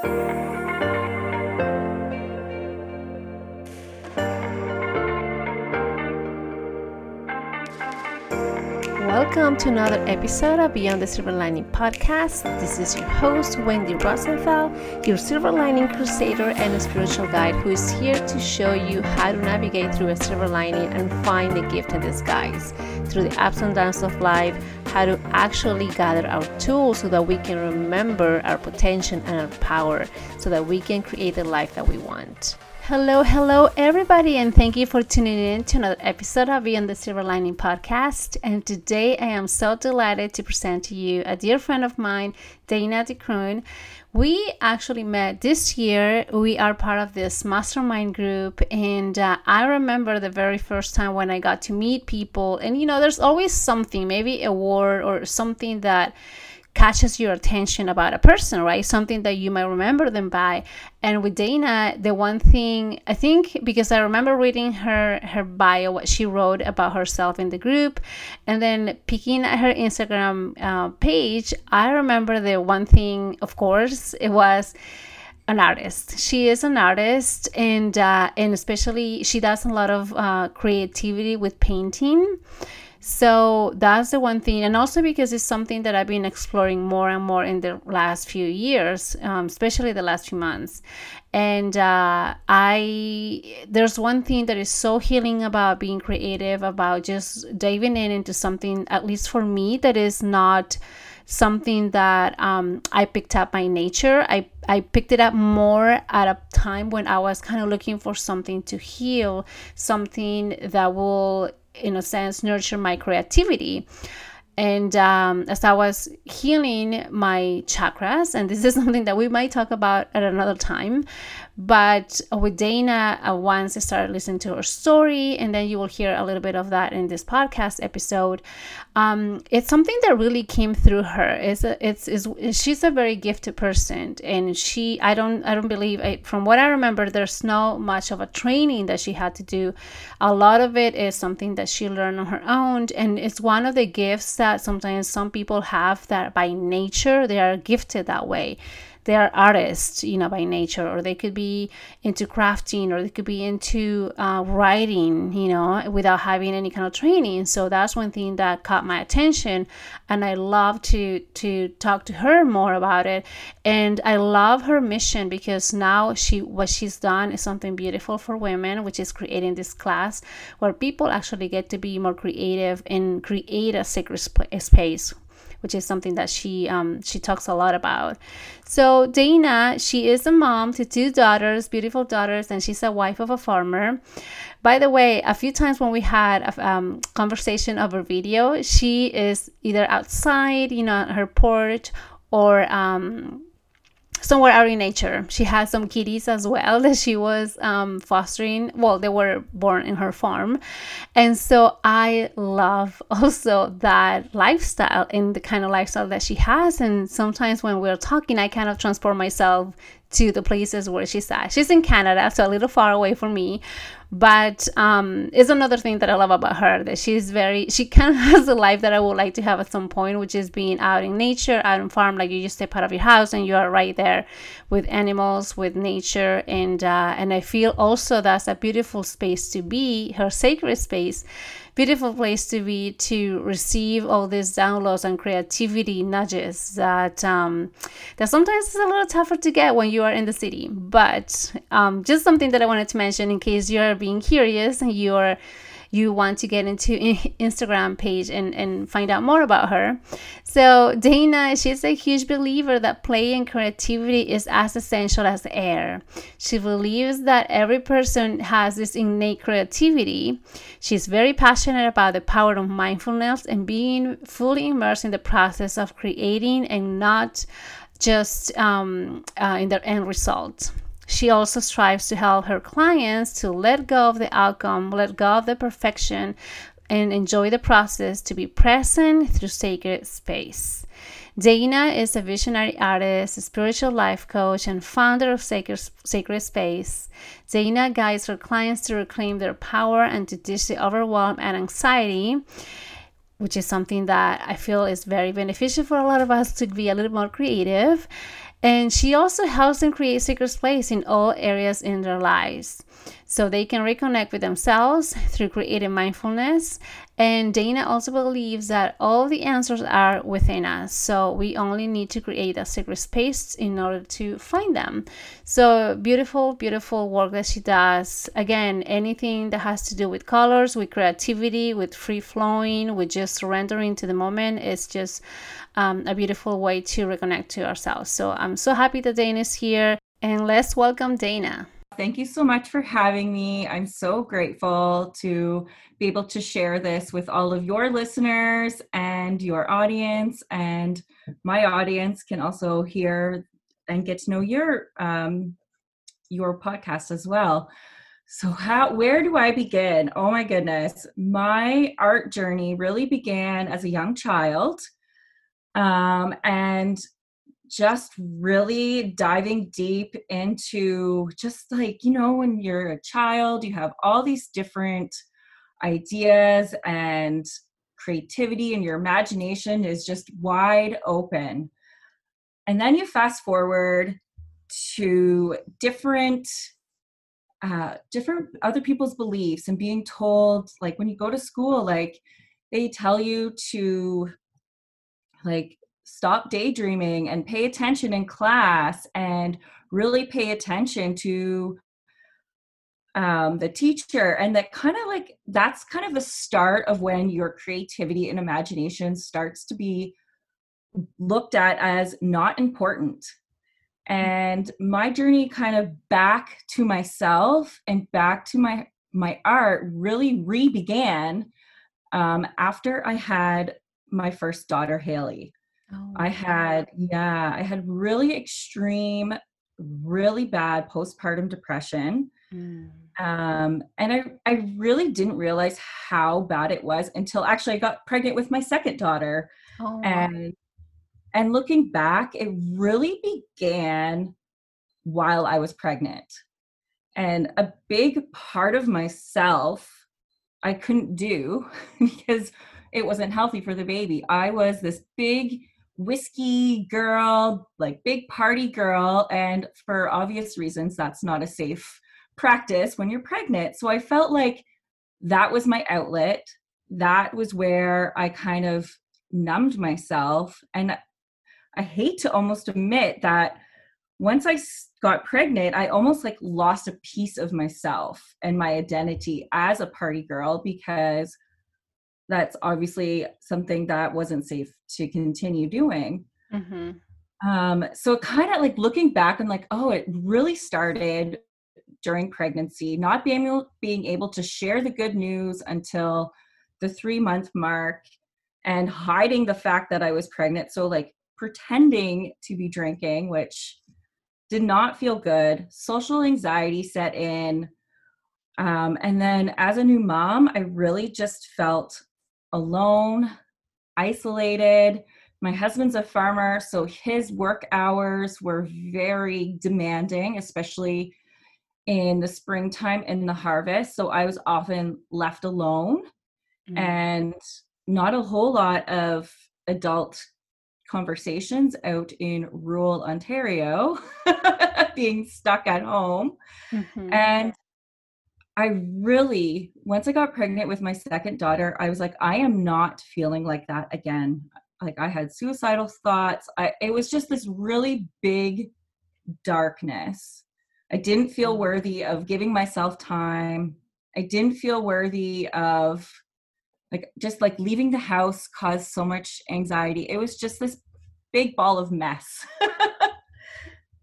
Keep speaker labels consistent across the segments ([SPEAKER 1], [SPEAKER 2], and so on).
[SPEAKER 1] Thank you. Welcome to another episode of Beyond the Silver Lining podcast. This is your host, Wendy Rosenthal, your Silver Lining Crusader and a spiritual guide who is here to show you how to navigate through a silver lining and find the gift in disguise through the ups and downs of life, how to actually gather our tools so that we can remember our potential and our power so that we can create the life that we want. Hello, hello, everybody, and thank you for tuning in to another episode of Beyond the Silver Lining podcast. And today I am so delighted to present to you a dear friend of mine, Dana DeCrone. We actually met this year. We are part of this mastermind group, and uh, I remember the very first time when I got to meet people. And you know, there's always something, maybe a word or something that catches your attention about a person, right? Something that you might remember them by. And with Dana, the one thing I think because I remember reading her her bio, what she wrote about herself in the group, and then picking at her Instagram uh, page, I remember the one thing, of course, it was an artist. She is an artist, and uh, and especially she does a lot of uh, creativity with painting. So that's the one thing, and also because it's something that I've been exploring more and more in the last few years, um, especially the last few months. And uh, I, there's one thing that is so healing about being creative, about just diving in into something, at least for me, that is not something that um, I picked up by nature. I, I picked it up more at a time when I was kind of looking for something to heal, something that will in a sense nurture my creativity. And um, as I was healing my chakras, and this is something that we might talk about at another time, but with Dana, uh, once I started listening to her story, and then you will hear a little bit of that in this podcast episode. Um, it's something that really came through her. It's a, it's, it's she's a very gifted person, and she I don't I don't believe I, from what I remember, there's no much of a training that she had to do. A lot of it is something that she learned on her own, and it's one of the gifts that sometimes some people have that by nature they are gifted that way they are artists, you know, by nature, or they could be into crafting, or they could be into uh, writing, you know, without having any kind of training. So that's one thing that caught my attention, and I love to to talk to her more about it. And I love her mission because now she what she's done is something beautiful for women, which is creating this class where people actually get to be more creative and create a sacred sp- space which is something that she um, she talks a lot about. So Dana, she is a mom to two daughters, beautiful daughters, and she's a wife of a farmer. By the way, a few times when we had a um, conversation over video, she is either outside, you know, on her porch, or um, somewhere out in nature. She has some kitties as well that she was um, fostering. Well, they were born in her farm. And so I love also that lifestyle and the kind of lifestyle that she has. And sometimes when we're talking, I kind of transport myself to the places where she's at. She's in Canada, so a little far away from me. But um, it's another thing that I love about her that she's very, she kind of has a life that I would like to have at some point, which is being out in nature, out in farm. Like you just step out of your house and you are right there with animals, with nature, and uh, and I feel also that's a beautiful space to be, her sacred space beautiful place to be to receive all these downloads and creativity nudges that um, that sometimes is a little tougher to get when you are in the city. But um, just something that I wanted to mention in case you are being curious and you are you want to get into Instagram page and, and find out more about her. So Dana, she's a huge believer that play and creativity is as essential as air. She believes that every person has this innate creativity. She's very passionate about the power of mindfulness and being fully immersed in the process of creating and not just um, uh, in the end result. She also strives to help her clients to let go of the outcome, let go of the perfection, and enjoy the process to be present through sacred space. Dana is a visionary artist, a spiritual life coach, and founder of Sacred, Sacred Space. Dana guides her clients to reclaim their power and to ditch the overwhelm and anxiety, which is something that I feel is very beneficial for a lot of us to be a little more creative And she also helps them create sacred space in all areas in their lives so they can reconnect with themselves through creative mindfulness. And Dana also believes that all the answers are within us. So we only need to create a sacred space in order to find them. So beautiful, beautiful work that she does. Again, anything that has to do with colors, with creativity, with free flowing, with just surrendering to the moment is just um, a beautiful way to reconnect to ourselves. So I'm so happy that Dana is here. And let's welcome Dana.
[SPEAKER 2] Thank you so much for having me. I'm so grateful to be able to share this with all of your listeners and your audience, and my audience can also hear and get to know your um, your podcast as well. So how where do I begin? Oh my goodness. My art journey really began as a young child. Um, and just really diving deep into just like, you know, when you're a child, you have all these different ideas and creativity, and your imagination is just wide open. And then you fast forward to different uh, different other people's beliefs and being told like when you go to school like they tell you to like stop daydreaming and pay attention in class and really pay attention to um, the teacher. And that kind of like that's kind of the start of when your creativity and imagination starts to be looked at as not important. And my journey kind of back to myself and back to my my art really re-began um, after i had my first daughter haley Oh, I had, yeah, I had really extreme, really bad postpartum depression. Mm. Um, and I, I really didn't realize how bad it was until actually I got pregnant with my second daughter. Oh. And and looking back, it really began while I was pregnant. And a big part of myself I couldn't do because it wasn't healthy for the baby. I was this big whiskey girl, like big party girl. And for obvious reasons, that's not a safe practice when you're pregnant. So I felt like that was my outlet. That was where I kind of numbed myself. And I hate to almost admit that once I got pregnant, I almost like lost a piece of myself and my identity as a party girl because that's obviously something that wasn't safe to continue doing. Mm-hmm. Um, so kind of like looking back and like, oh, it really started during pregnancy, not being able, being able to share the good news until the three month mark and hiding the fact that I was pregnant. So like pretending to be drinking, which did not feel good. Social anxiety set in. Um, and then as a new mom, I really just felt alone, isolated. My husband's a farmer, so his work hours were very demanding, especially in the springtime and the harvest. So I was often left alone mm-hmm. and not a whole lot of adult conversations out in rural Ontario, being stuck at home. Mm-hmm. And I really, once I got pregnant with my second daughter, I was like, I am not feeling like that again. Like I had suicidal thoughts. I, it was just this really big darkness. I didn't feel mm. worthy of giving myself time. I didn't feel worthy of like just like leaving the house caused so much anxiety. It was just this big ball of mess.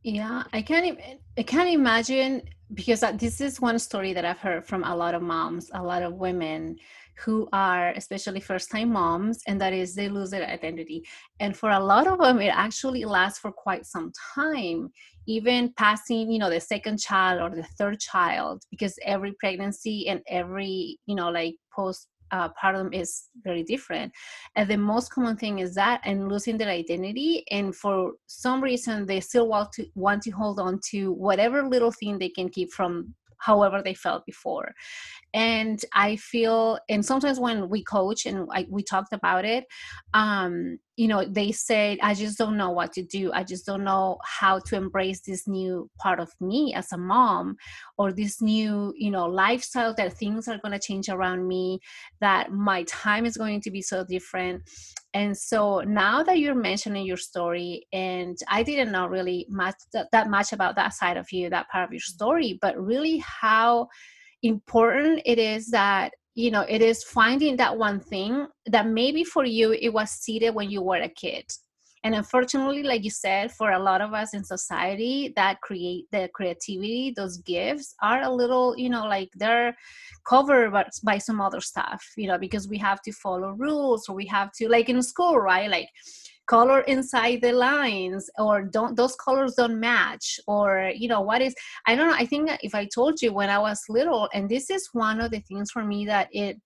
[SPEAKER 1] yeah, I can't even I can't imagine because this is one story that I've heard from a lot of moms, a lot of women who are especially first time moms, and that is they lose their identity. And for a lot of them, it actually lasts for quite some time, even passing, you know, the second child or the third child, because every pregnancy and every, you know, like post uh, part of them is very different. And the most common thing is that and losing their identity. And for some reason, they still want to want to hold on to whatever little thing they can keep from however they felt before. and i feel and sometimes when we coach and I, we talked about it um you know they said i just don't know what to do. I just don't know how to embrace this new part of me as a mom or this new you know lifestyle that things are going to change around me that my time is going to be so different. And so now that you're mentioning your story and i didn't know really much that, that much about that side of you that part of your mm-hmm. story but really how important it is that you know it is finding that one thing that maybe for you it was seated when you were a kid. And unfortunately like you said for a lot of us in society that create the creativity those gifts are a little you know like they're covered by, by some other stuff you know because we have to follow rules or we have to like in school right? Like color inside the lines or don't those colors don't match or you know what is i don't know i think if i told you when i was little and this is one of the things for me that it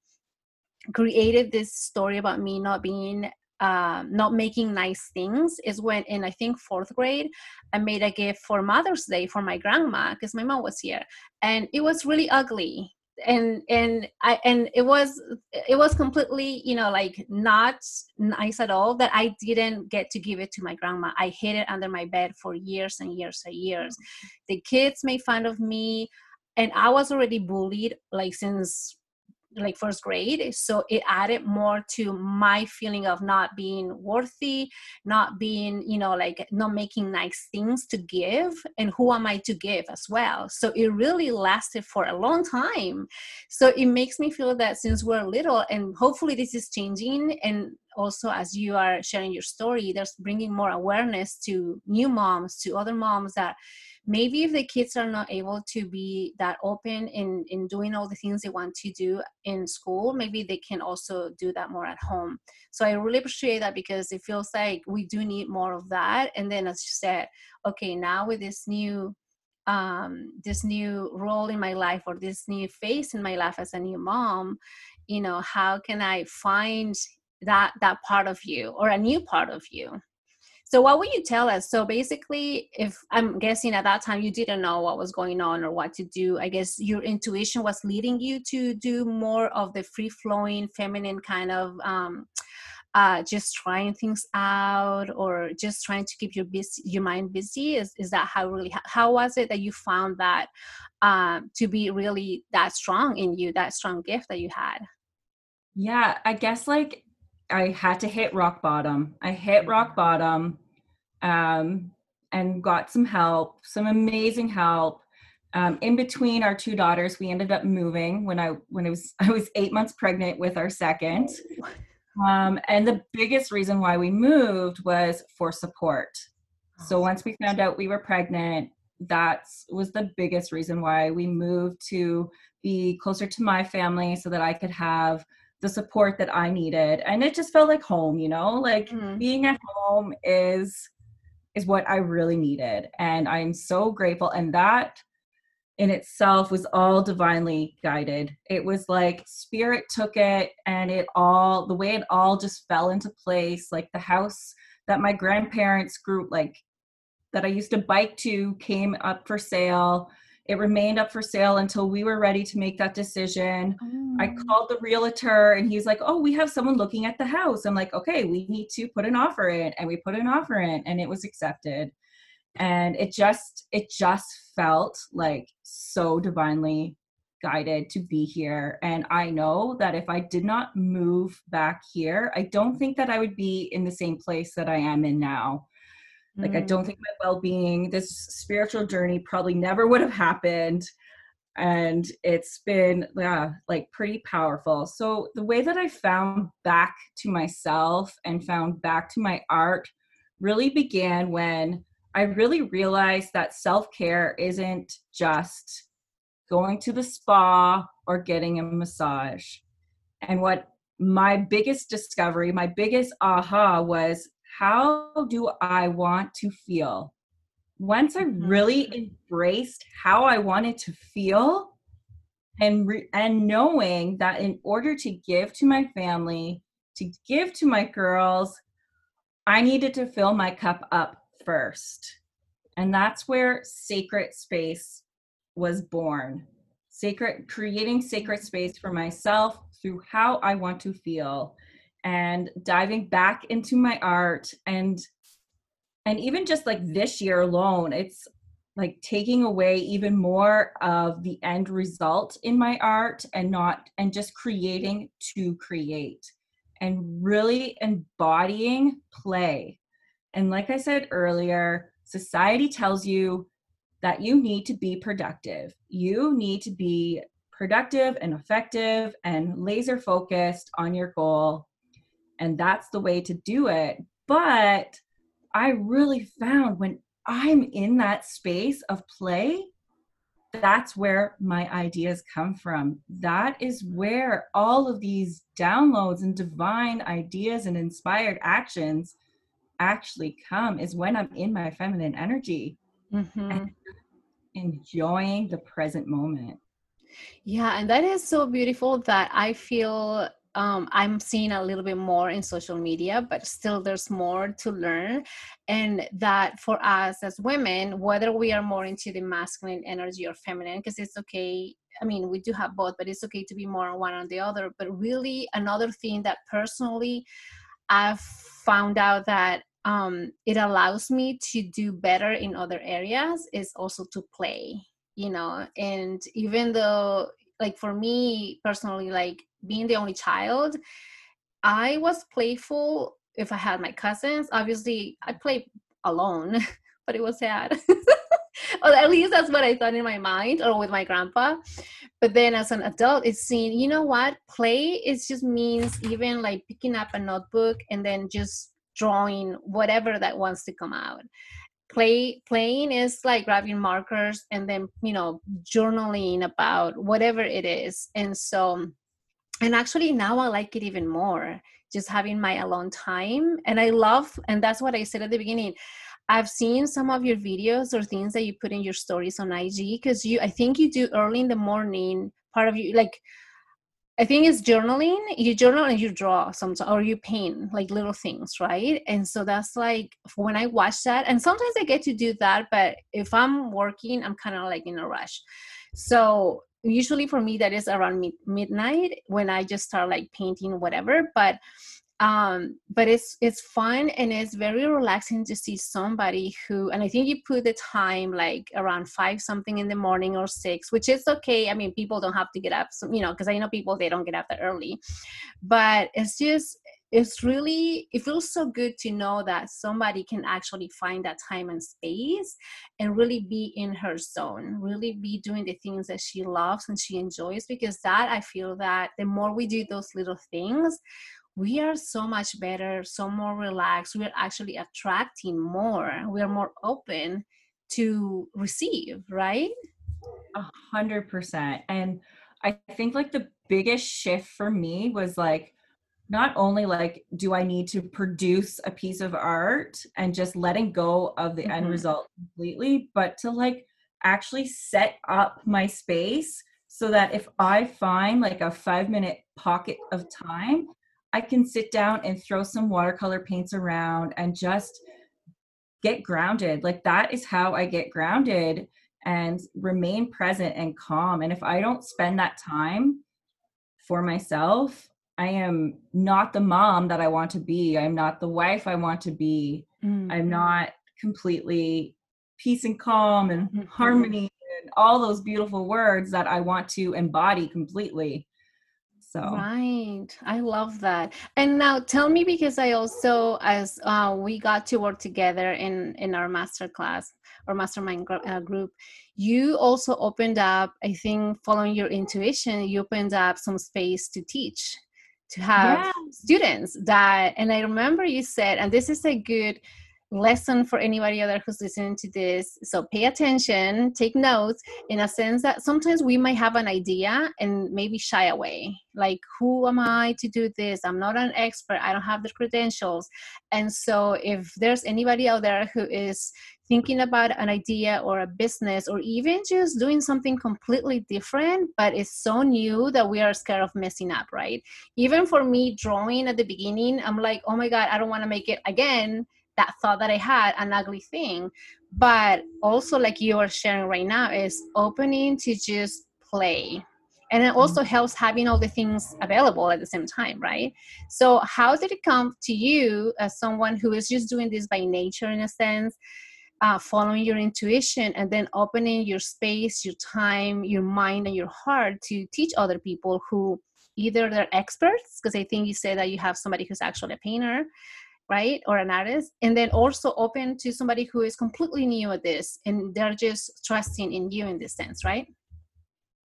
[SPEAKER 1] created this story about me not being um, not making nice things is when in I think fourth grade I made a gift for Mother's Day for my grandma because my mom was here and it was really ugly and and i and it was it was completely you know like not nice at all that i didn't get to give it to my grandma. I hid it under my bed for years and years and years. Mm-hmm. The kids made fun of me and i was already bullied like since like first grade so it added more to my feeling of not being worthy not being you know like not making nice things to give and who am i to give as well? So it really lasted for a long time. So it makes me feel that since we're little and hopefully this is changing and also as you are sharing your story there's bringing more awareness to new moms to other moms that maybe if the kids are not able to be that open in in doing all the things they want to do in school maybe they can also do that more at home. So i really appreciate that because it feels like we do need more of that. And then as you said okay now with this new um, this new role in my life or this new face in my life as a new mom you know how can i find that that part of you or a new part of you so what would you tell us? So basically, if I'm guessing at that time you didn't know what was going on or what to do, I guess your intuition was leading you to do more of the free flowing, feminine kind of um, uh, just trying things out or just trying to keep your busy, your mind busy. Is is that how really how was it that you found that um, to be really that strong in you, that strong gift that you had?
[SPEAKER 2] Yeah, I guess like I had to hit rock bottom. I hit rock bottom um, and got some help, some amazing help. Um, in between our two daughters, we ended up moving when I when I was I was eight months pregnant with our second. Um, and the biggest reason why we moved was for support. So once we found out we were pregnant, that was the biggest reason why we moved to be closer to my family so that I could have the support that I needed. And it just felt like home, you know, like mm-hmm. being at home is is what I really needed. And I'm so grateful. And that in itself was all divinely guided. It was like spirit took it and it all the way it all just fell into place. Like the house that my grandparents grew like that I used to bike to came up for sale it remained up for sale until we were ready to make that decision. Oh. I called the realtor and he's like, Oh, we have someone looking at the house. I'm like, Okay, we need to put an offer in. And we put an offer in and it was accepted. And it just, it just felt like so divinely guided to be here. And I know that if I did not move back here, I don't think that I would be in the same place that I am in now. Like, I don't mm. think my well being, this spiritual journey probably never would have happened. And it's been, yeah, like pretty powerful. So, the way that I found back to myself and found back to my art really began when I really realized that self care isn't just going to the spa or getting a massage. And what my biggest discovery, my biggest aha was how do I want to feel? Once I mm-hmm. really embraced how I wanted to feel and re- and knowing that in order to give to my family, to give to my girls, I needed to fill my cup up first. And that's where sacred space was born. sacred creating sacred space for myself through how I want to feel and diving back into my art and and even just like this year alone it's like taking away even more of the end result in my art and not and just creating to create and really embodying play and like i said earlier society tells you that you need to be productive. You need to be productive and effective and laser focused on your goal. And that's the way to do it. But I really found when I'm in that space of play, that's where my ideas come from. That is where all of these downloads and divine ideas and inspired actions actually come, is when I'm in my feminine energy. Mm-hmm. enjoying the present moment.
[SPEAKER 1] Yeah, and that is so beautiful that I feel um, I'm seeing a little bit more in social media, but still there's more to learn. And that for us as women, whether we are more into the masculine energy or feminine, because it's okay. I mean, we do have both, but it's okay to be more on one or the other. But really, another thing that personally I've found out that um, it allows me to do better in other areas is also to play you know and even though like for me personally like being the only child i was playful if i had my cousins. Obviously i played alone but it was sad. Or at least that's what i thought in my mind or with my grandpa. But then as an adult it's seen you know what? Play it just means even like picking up a notebook and then just drawing whatever that wants to come out. Play playing is like grabbing markers and then you know journaling about whatever it is. And so and actually now i like it even more just having my alone time and i love and that's what i said at the beginning i've seen some of your videos or things that you put in your stories on ig because you i think you do early in the morning part of you like I think it's journaling. You journal and you draw sometimes, or you paint like little things, right? And so that's like when I watch that, and sometimes I get to do that, but if I'm working, I'm kind of like in a rush. So usually for me, that is around mid- midnight when I just start like painting whatever. But um but it's it's fun and it's very relaxing to see somebody who and i think you put the time like around five something in the morning or six which is okay i mean people don't have to get up so, you know because i know people they don't get up that early but it's just it's really it feels so good to know that somebody can actually find that time and space and really be in her zone really be doing the things that she loves and she enjoys because that i feel that the more we do those little things we are so much better, so more relaxed. We're actually attracting more. We are more open to receive, right?
[SPEAKER 2] A hundred percent. And I think like the biggest shift for me was like, not only like do I need to produce a piece of art and just letting go of the mm-hmm. end result completely, but to like actually set up my space so that if I find like a five minute pocket of time, I can sit down and throw some watercolor paints around and just get grounded. Like that is how I get grounded and remain present and calm. And if I don't spend that time for myself, I am not the mom that I want to be. I'm not the wife I want to be. Mm-hmm. I'm not completely peace and calm and mm-hmm. harmony and all those beautiful words that I want to embody completely. So
[SPEAKER 1] right, I love that. And now tell me because I also, as uh, we got to work together in in our master class or mastermind gr- uh, group, you also opened up. I think following your intuition, you opened up some space to teach, to have yeah. students that. And I remember you said, and this is a good lesson for anybody other who's listening to this. So pay attention, take notes in a sense that sometimes we might have an idea and maybe shy away. Like, who am I to do this? I'm not an expert. I don't have the credentials. And so, if there's anybody out there who is thinking about an idea or a business or even just doing something completely different but it's so new that we are scared of messing up right even for me drawing at the beginning i'm like oh my god i don't want to make it again that thought that I had an ugly thing. But also, like you are sharing right now, is opening to just play. And it also helps having all the things available at the same time right? So how did it come to you as someone who is just doing this by nature in a sense uh, following your intuition and then opening your space your time your mind and your heart to teach other people who either they're experts because i think you said that you have somebody who's actually a painter right or an artist and then also open to somebody who is completely new at this and they're just trusting in you in this sense right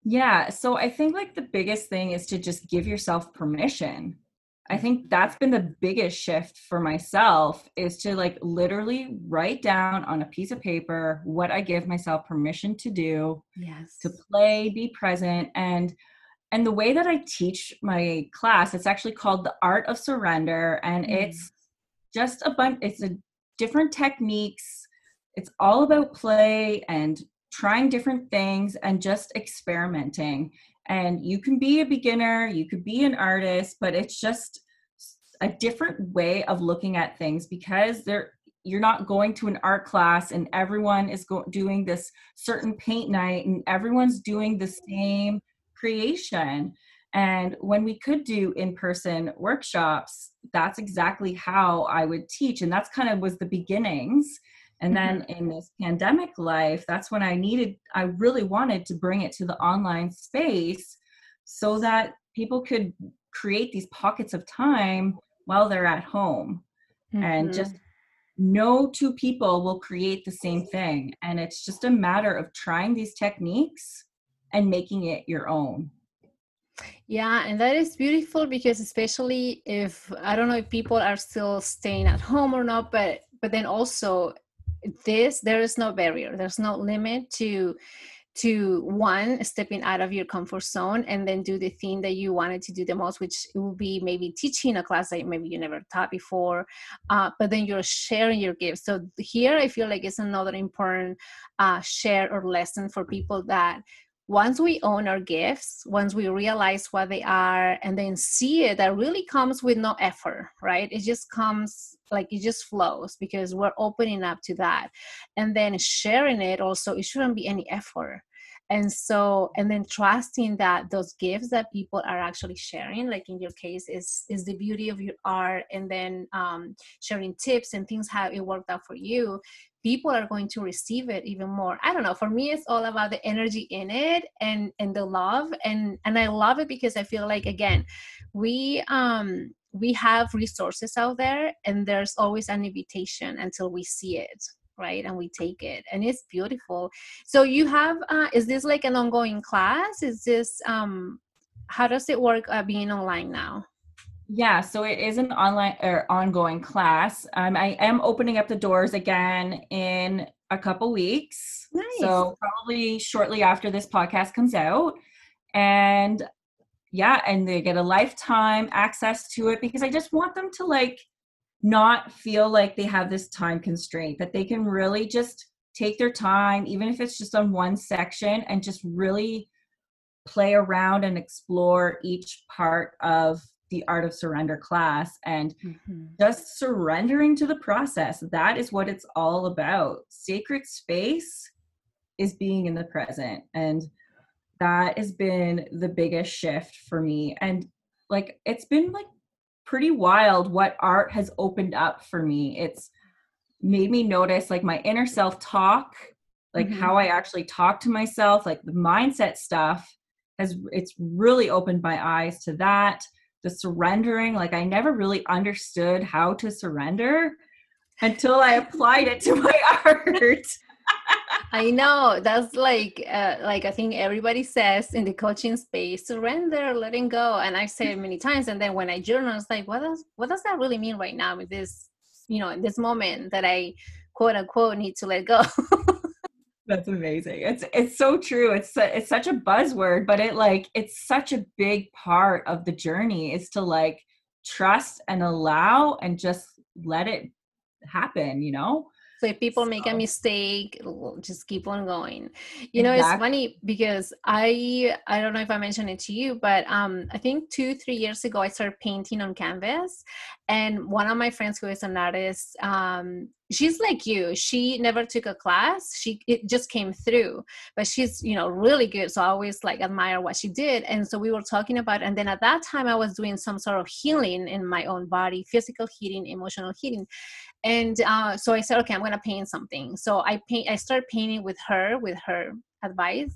[SPEAKER 2] yeah. So I think like the biggest thing is to just give yourself permission. I think that's been the biggest shift for myself is to like literally write down on a piece of paper what I give myself permission to do.
[SPEAKER 1] Yes.
[SPEAKER 2] To play, be present and and the way that I teach my class, it's actually called the art of surrender and mm. it's just a bunch it's a different techniques. It's all about play and trying different things and just experimenting. And you can be a beginner, you could be an artist, but it's just a different way of looking at things because there you're not going to an art class and everyone is go- doing this certain paint night and everyone's doing the same creation and when we could do in-person workshops that's exactly how i would teach and that's kind of was the beginnings and then mm-hmm. in this pandemic life, that's when I needed, I really wanted to bring it to the online space so that people could create these pockets of time while they're at home. Mm-hmm. And just no two people will create the same thing. And it's just a matter of trying these techniques and making it your own.
[SPEAKER 1] Yeah, and that is beautiful because especially if I don't know if people are still staying at home or not, but but then also this there is no barrier. There's no limit to to one stepping out of your comfort zone and then do the thing that you wanted to do the most which will be maybe teaching a class that maybe you never taught before uh, but then you're sharing your gifts. So here i feel like it's another important uh, share or lesson for people that once we own our gifts, once we realize what they are and then see it, that really comes with no effort, right? It just comes like it just flows because we're opening up to that. And then sharing it also, it shouldn't be any effort. And so, and then trusting that those gifts that people are actually sharing, like in your case, is is the beauty of your art, and then um, sharing tips and things how it worked out for you people are going to receive it even more. I don't know for me it's all about the energy in it and and the love and and i love it because i feel like again we um we have resources out there and there's always an invitation until we see it right and we take it and it's beautiful so you have uh is this like an ongoing class is this um how does it work uh, being online now
[SPEAKER 2] yeah, so it is an online or ongoing class. Um, I am opening up the doors again in a couple weeks. Nice. So probably shortly after this podcast comes out. And yeah, and they get a lifetime access to it because I just want them to like not feel like they have this time constraint, that they can really just take their time, even if it's just on one section, and just really play around and explore each part of the art of surrender class and mm-hmm. just surrendering to the process. That is what it's all about. Sacred space is being in the present and that has been the biggest shift for me. And like it's been like pretty wild what art has opened up for me. It's made me notice like my inner self talk like mm-hmm. how i actually talk to myself like the mindset stuff has it's really opened my eyes to that. The surrendering like i never really understood how to surrender until i applied it to my art
[SPEAKER 1] i know that's like uh, like i think everybody says in the coaching space surrender letting go and i say it many times and then when i journal it's like what does what does that really mean right now with this you know in this moment that i quote unquote need to let go
[SPEAKER 2] That's amazing. It's it's so true. It's it's such a buzzword, but it like it's such a big part of the journey is to like trust and allow and just let it happen, you know?
[SPEAKER 1] So if people make a mistake, just keep on going. You know, exactly. it's funny because I I don't know if I mentioned it to you, but um I think two, three years ago I started painting on canvas. And one of my friends who is an artist, um, she's like you she never took a class she it just came through but she's you know really good so i always like admire what she did and so we were talking about and then at that time i was doing some sort of healing in my own body physical healing emotional healing and uh, so i said okay i'm gonna paint something. So i paint i started painting with her with her advice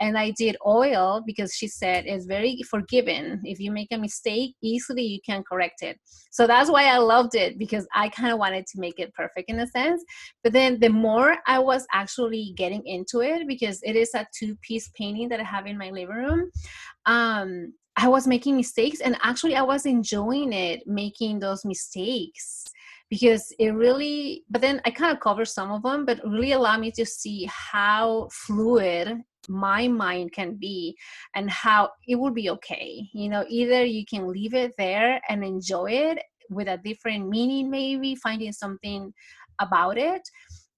[SPEAKER 1] and i did oil because she said it's very forgiving if you make a mistake easily you can correct it. So that's why i loved it because i kind of wanted to make it perfect in a sense. But then the more i was actually getting into it because it is a two piece painting that i have in my living room um i was making mistakes and actually i was enjoying it making those mistakes because it really but then i kind of cover some of them but really allow me to see how fluid my mind can be and how it will be okay. You know either you can leave it there and enjoy it with a different meaning maybe finding something about it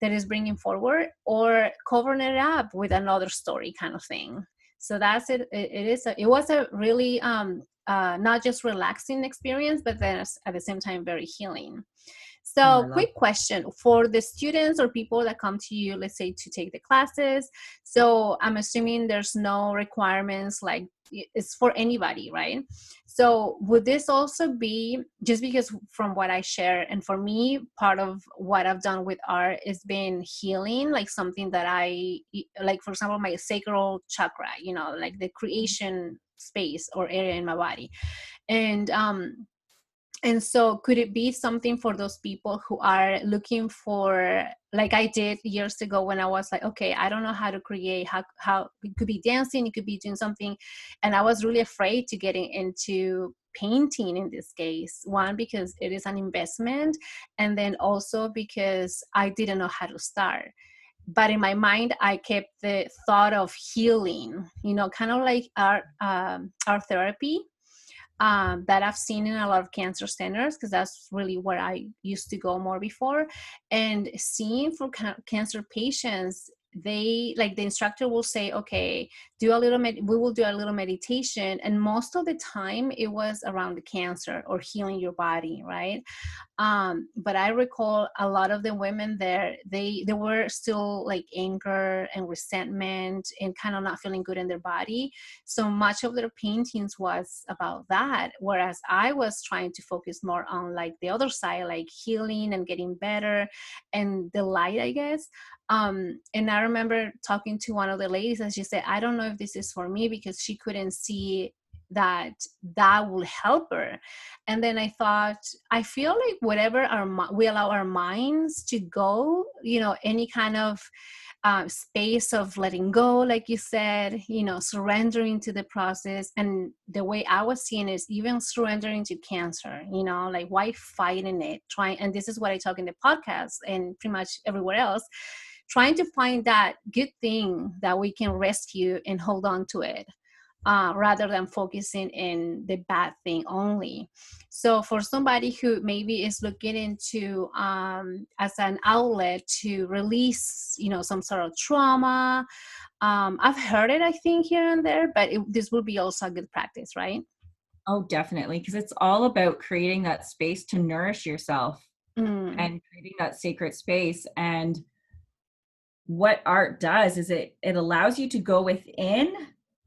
[SPEAKER 1] that is bringing forward or covering it up with another story kind of thing. So that's it it, is a, it was a really um uh, not just relaxing experience but then at the same time very healing so, oh, quick question for the students or people that come to you, let's say to take the classes. So, I'm assuming there's no requirements like it's for anybody, right? So, would this also be just because from what I share, and for me, part of what I've done with art is been healing, like something that I like, for example, my sacral chakra, you know, like the creation space or area in my body. And um, and so could it be something for those people who are looking for like i did years ago when i was like okay i don't know how to create how, how it could be dancing it could be doing something and i was really afraid to getting into painting in this case one because it is an investment and then also because i didn't know how to start but in my mind i kept the thought of healing you know kind of like our um, art therapy um, that I've seen in a lot of cancer centers because that's really where I used to go more before. And seeing for ca- cancer patients, they like the instructor will say okay do a little med- we will do a little meditation and most of the time it was around the cancer or healing your body right? Um, but i recall a lot of the women there they they were still like anger and resentment and kind of not feeling good in their body. So much of their paintings was about that whereas i was trying to focus more on like the other side like healing and getting better and the light i guess um, and I remember talking to one of the ladies and she said, I don't know if this is for me because she couldn't see that that will help her. And then I thought, I feel like whatever our we allow our minds to go, you know, any kind of uh, space of letting go, like you said, you know, surrendering to the process. And the way I was seeing is even surrendering to cancer, you know, like why fighting it? Trying, and this is what I talk in the podcast and pretty much everywhere else trying to find that good thing that we can rescue and hold on to it uh, rather than focusing in the bad thing only. So for somebody who maybe is looking into um, as an outlet to release, you know, some sort of trauma, um, I've heard it, I think, here and there, but it, this will be also a good practice, right?
[SPEAKER 2] Oh, definitely, because it's all about creating that space to nourish yourself mm. and creating that sacred space and what art does is it it allows you to go within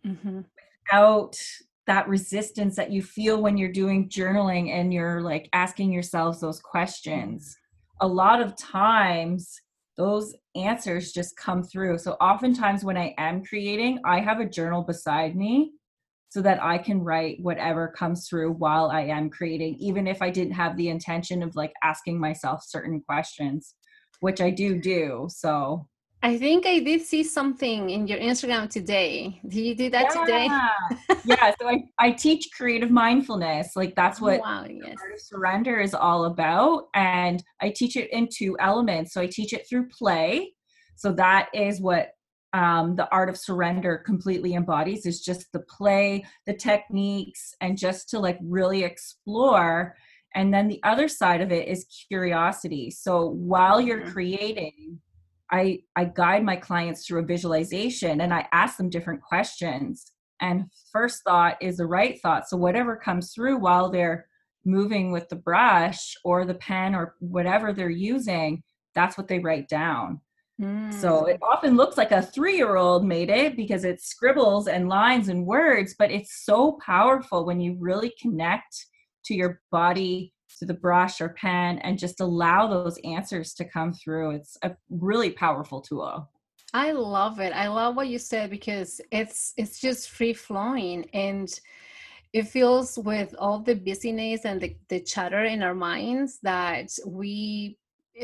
[SPEAKER 2] mm-hmm. without that resistance that you feel when you're doing journaling and you're like asking yourselves those questions. A lot of times those answers just come through. So oftentimes when i am creating i have a journal beside me so that i can write whatever comes through while i am creating even if i didn't have the intention of like asking myself certain questions which i do do. So
[SPEAKER 1] I think I did see something in your Instagram today. Did you do that
[SPEAKER 2] yeah.
[SPEAKER 1] today?
[SPEAKER 2] yeah. So I, I teach creative mindfulness. Like that's what wow, yes. art of surrender is all about. And I teach it in two elements. So I teach it through play. So that is what um, the art of surrender completely embodies is just the play, the techniques, and just to like really explore. And then the other side of it is curiosity. So while you're mm-hmm. creating, I, I guide my clients through a visualization and I ask them different questions. And first thought is the right thought. So whatever comes through while they're moving with the brush or the pen or whatever they're using, that's what they write down. Mm. So it often looks like a three year old made it because it scribbles and lines and words, but it's so powerful when you really connect to your body, to the brush or pen, and just allow those answers to come through. It's a really powerful tool.
[SPEAKER 1] I love it. I love what you said because it's it's just free flowing and it feels with all the busyness and the, the chatter in our minds that we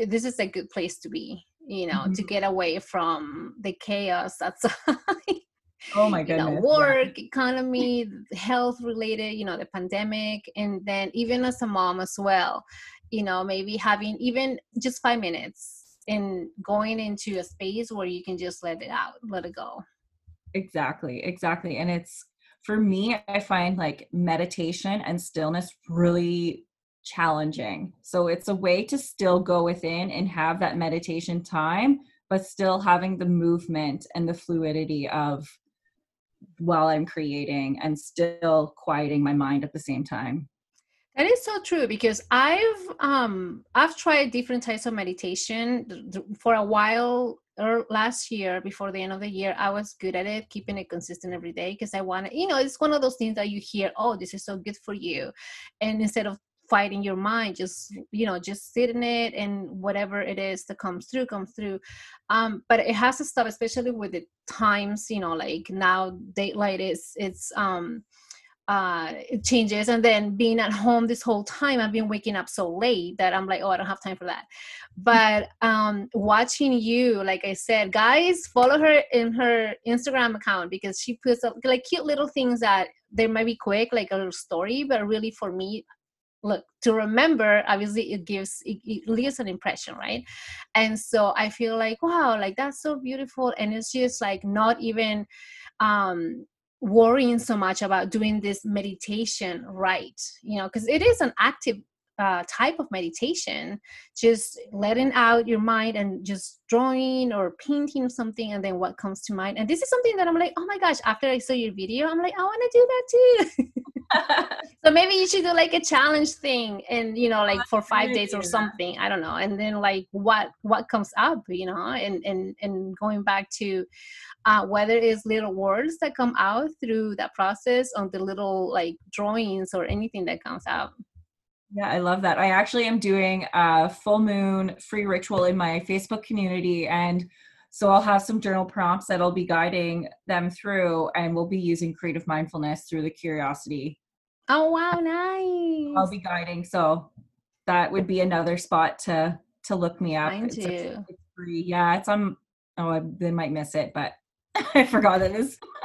[SPEAKER 1] this is a good place to be you know mm-hmm. to get away from the chaos outside
[SPEAKER 2] oh my goodness
[SPEAKER 1] you know, work yeah. economy health related you know the pandemic and then even as a mom as well you know maybe having even just five minutes and going into a space where you can just let it out let it go
[SPEAKER 2] exactly exactly and it's for me i find like meditation and stillness really challenging. So it's a way to still go within and have that meditation time, but still having the movement and the fluidity of while I'm creating and still quieting my mind at the same time.
[SPEAKER 1] That is so true because I've um I've tried different types of meditation for a while or last year before the end of the year I was good at it keeping it consistent every day because I want to you know it's one of those things that you hear oh this is so good for you and instead of fighting your mind just you know just sit in it and whatever it is that comes through comes through. Um but it has to stop especially with the times you know like now daylight is it's um uh, it changes. And then being at home this whole time i've been waking up so late that i'm like oh i don't have time for that. But um watching you like i said guys follow her in her instagram account because she puts up like cute little things that they might be quick like a little story but really for me look to remember obviously it gives it, it, leaves an impression right? And so i feel like wow like that's so beautiful. And it's just like not even um worrying so much about doing this meditation right? You know because it is an active uh, type of meditation just letting out your mind and just drawing or painting something and then what comes to mind. And this is something that i'm like oh my gosh after i saw your video i'm like i want to do that too so maybe you should do like a challenge thing and you know like for five days or something i don't know and then like what what comes up you know and and and going back to uh, whether it's little words that come out through that process on the little like drawings or anything that comes out
[SPEAKER 2] yeah, I love that. I actually am doing a full moon free ritual in my Facebook community. And so I'll have some journal prompts that I'll be guiding them through, and we'll be using creative mindfulness through the curiosity
[SPEAKER 1] Oh wow, nice.
[SPEAKER 2] I'll be guiding, so that would be another spot to to look me up.
[SPEAKER 1] It's, it's,
[SPEAKER 2] free. Yeah, it's on. Oh, I, they might miss it, but I forgot it is.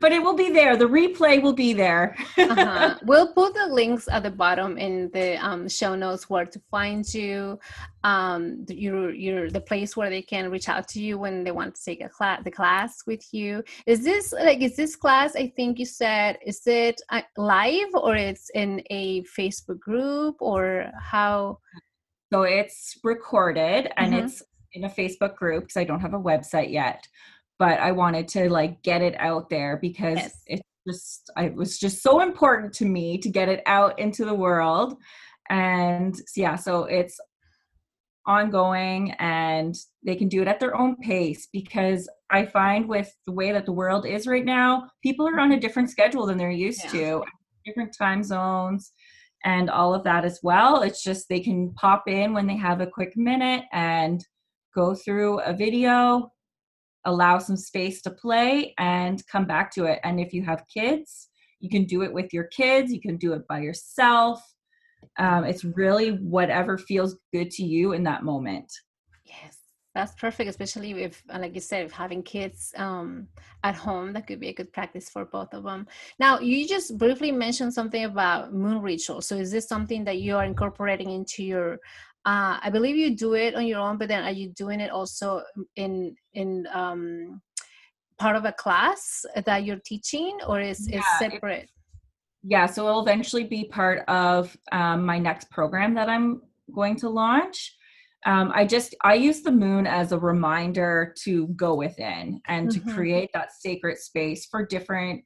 [SPEAKER 2] but it will be there. The replay will be there.
[SPEAKER 1] uh-huh. We'll put the links at the bottom in the um, show notes where to find you, um, your your the place where they can reach out to you when they want to take a class the class with you. Is this like is this class? I think you said is it uh, live or it's in a Facebook group or how?
[SPEAKER 2] So it's recorded and mm-hmm. it's in a Facebook group because I don't have a website yet but I wanted to like get it out there because yes. it just I, it was just so important to me to get it out into the world. And yeah, so it's ongoing and they can do it at their own pace because I find with the way that the world is right now, people are on a different schedule than they're used yeah. to, different time zones and all of that as well. It's just they can pop in when they have a quick minute and go through a video allow some space to play and come back to it. And if you have kids, you can do it with your kids, you can do it by yourself. Um, it's really whatever feels good to you in that moment.
[SPEAKER 1] Yes, that's perfect, especially if, like you said, if having kids um, at home, that could be a good practice for both of them. Now, you just briefly mentioned something about moon ritual. So, is this something that you are incorporating into your uh, I believe you do it on your own, but then are you doing it also in in um, part of a class that you're teaching, or is yeah, it separate?
[SPEAKER 2] Yeah, so it'll eventually be part of um, my next program that I'm going to launch. Um, I just I use the moon as a reminder to go within and mm-hmm. to create that sacred space for different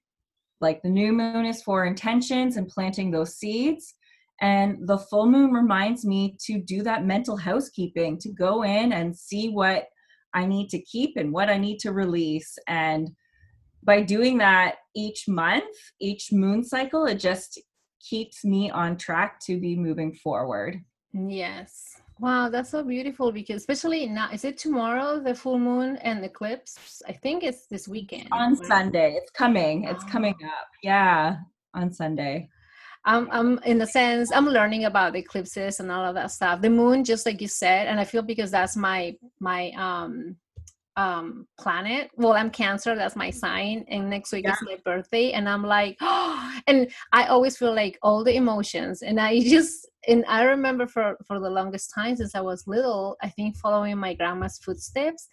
[SPEAKER 2] like the new moon is for intentions and planting those seeds And the full moon reminds me to do that mental housekeeping, to go in and see what I need to keep and what I need to release. And by doing that each month, each moon cycle, it just keeps me on track to be moving forward.
[SPEAKER 1] Yes. Wow, that's so beautiful because especially now, is it tomorrow the full moon and eclipse? I think it's this weekend.
[SPEAKER 2] On right? Sunday. It's coming. It's oh. coming up. Yeah, on Sunday.
[SPEAKER 1] I'm, I'm in a sense i'm learning about eclipses and all of that stuff the moon just like you said and i feel because that's my my um um planet well i'm cancer that's my sign and next week yeah. is my birthday and i'm like oh, and i always feel like all the emotions and i just and i remember for for the longest time since i was little i think following my grandma's footsteps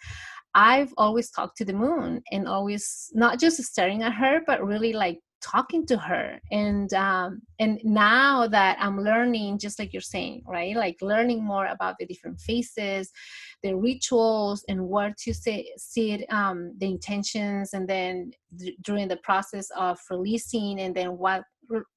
[SPEAKER 1] i've always talked to the moon and always not just staring at her but really like talking to her. And um, and now that i'm learning just like you're saying right like learning more about the different faces the rituals and where to say see um, the intentions and then d- during the process of releasing and then what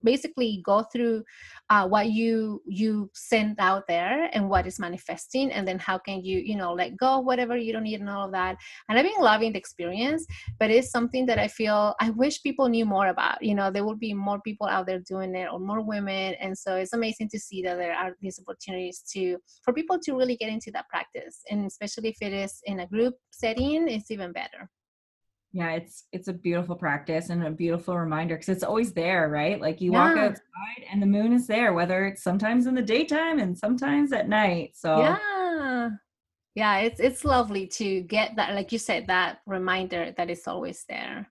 [SPEAKER 1] basically go through uh, what you you send out there and what is manifesting and then how can you you know let go whatever you don't need and all of that. And i've been loving the experience but it's something that i feel i wish people knew more about you know there would be more people out there doing it or more women. And so it's amazing to see that there are these opportunities to for people to really get into that practice. And especially if it is in a group setting it's even better
[SPEAKER 2] yeah it's it's a beautiful practice and a beautiful reminder because it's always there right? Like you yeah. walk outside and the moon is there whether it's sometimes in the daytime and sometimes at night so
[SPEAKER 1] yeah. Yeah it's it's lovely to get that like you said that reminder that it's always there.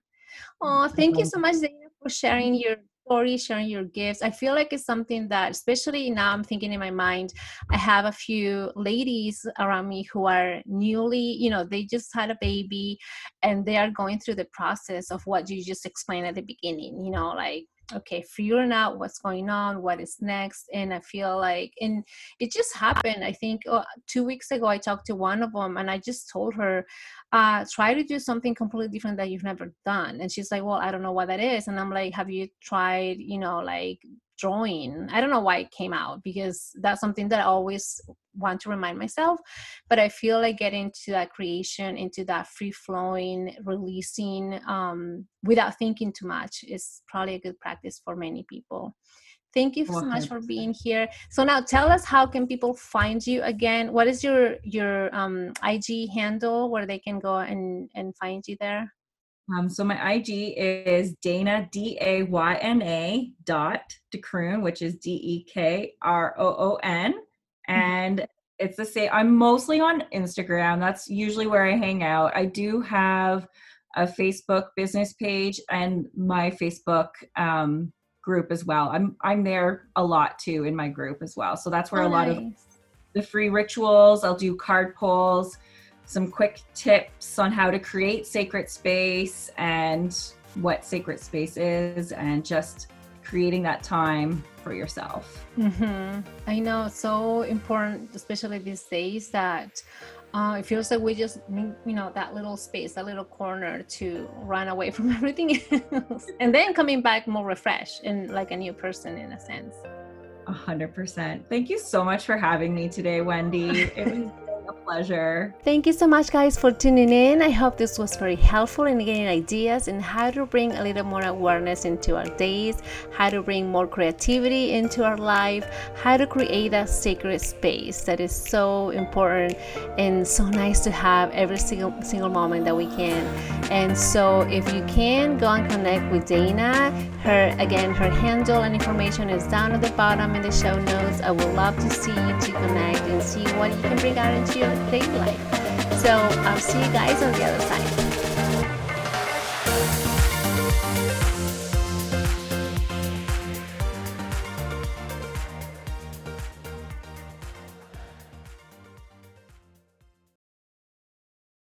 [SPEAKER 1] Oh thank you so much Dayna, for sharing your story, sharing your gifts. I feel like it's something that, especially now, I'm thinking in my mind. I have a few ladies around me who are newly, you know, they just had a baby and they are going through the process of what you just explained at the beginning, you know, like okay figuring out what's going on what is next and i feel like and it just happened i think uh, two weeks ago i talked to one of them and i just told her uh, try to do something completely different that you've never done and she's like well i don't know what that is and i'm like have you tried you know like drawing i don't know why it came out because that's something that i always want to remind myself but i feel like getting to that creation into that free flowing releasing um, without thinking too much is probably a good practice for many people. Thank you so much for being here. So now tell us how can people find you again? What is your your um, ig handle where they can go and and find you there
[SPEAKER 2] um, so my IG is Dayna D A Y N A dot Dekroon, which is D E K R O O N, mm-hmm. and it's the same. I'm mostly on Instagram. That's usually where I hang out. I do have a Facebook business page and my Facebook um, group as well. I'm I'm there a lot too in my group as well. So that's where oh, a lot nice. of the free rituals. I'll do card pulls some quick tips on how to create sacred space and what sacred space is and just creating that time for yourself.
[SPEAKER 1] Mm-hmm. I know it's so important, especially these days, that uh, it feels like we just need, you know, that little space, that little corner to run away from everything else, and then coming back more refreshed and like a new person in a sense.
[SPEAKER 2] A hundred percent. Thank you so much for having me today, Wendy. It was pleasure.
[SPEAKER 1] Thank you so much, guys, for tuning in. I hope this was very helpful in getting ideas and how to bring a little more awareness into our days, how to bring more creativity into our life, how to create a sacred space that is so important and so nice to have every single single moment that we can. And so, if you can, go and connect with Dayna. Her again, her handle and information is down at the bottom in the show notes. I would love to see you to connect and see what you can bring out into your life. So I'll see you guys on the other side.